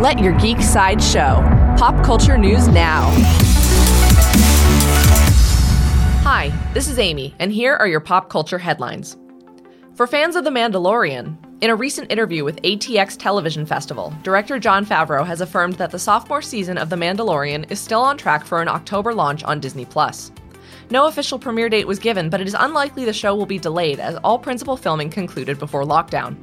Let your geek side show. Pop culture news now. Hi, this is Amy, and here are your pop culture headlines. For fans of The Mandalorian, in a recent interview with ATX Television Festival, director Jon Favreau has affirmed that the sophomore season of The Mandalorian is still on track for an October launch on Disney Plus. No official premiere date was given, but it is unlikely the show will be delayed as all principal filming concluded before lockdown.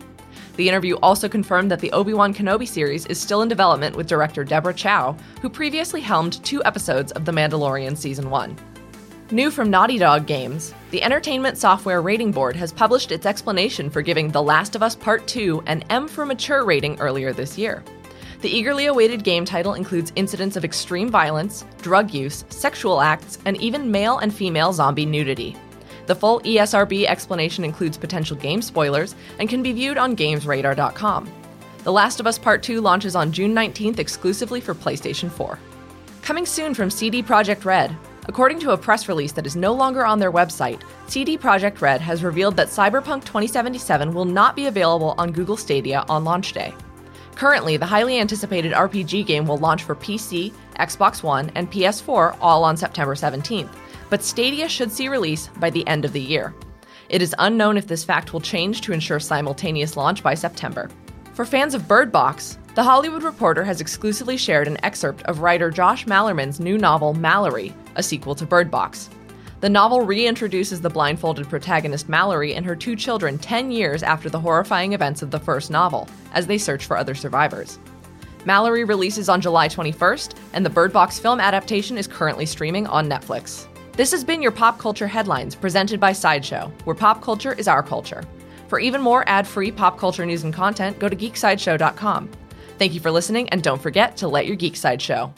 The interview also confirmed that the Obi Wan Kenobi series is still in development with director Deborah Chow, who previously helmed two episodes of The Mandalorian Season 1. New from Naughty Dog Games, the Entertainment Software Rating Board has published its explanation for giving The Last of Us Part 2 an M for Mature rating earlier this year. The eagerly awaited game title includes incidents of extreme violence, drug use, sexual acts, and even male and female zombie nudity. The full ESRB explanation includes potential game spoilers and can be viewed on GamesRadar.com. The Last of Us Part 2 launches on June 19th exclusively for PlayStation 4. Coming soon from CD Projekt Red. According to a press release that is no longer on their website, CD Projekt Red has revealed that Cyberpunk 2077 will not be available on Google Stadia on launch day. Currently, the highly anticipated RPG game will launch for PC, Xbox One, and PS4 all on September 17th, but Stadia should see release by the end of the year. It is unknown if this fact will change to ensure simultaneous launch by September. For fans of Bird Box, The Hollywood Reporter has exclusively shared an excerpt of writer Josh Malerman's new novel Mallory, a sequel to Bird Box. The novel reintroduces the blindfolded protagonist Mallory and her two children 10 years after the horrifying events of the first novel, as they search for other survivors. Mallory releases on July 21st, and the Bird Box film adaptation is currently streaming on Netflix. This has been your Pop Culture Headlines presented by Sideshow, where pop culture is our culture. For even more ad free pop culture news and content, go to geeksideshow.com. Thank you for listening, and don't forget to let your geek side show.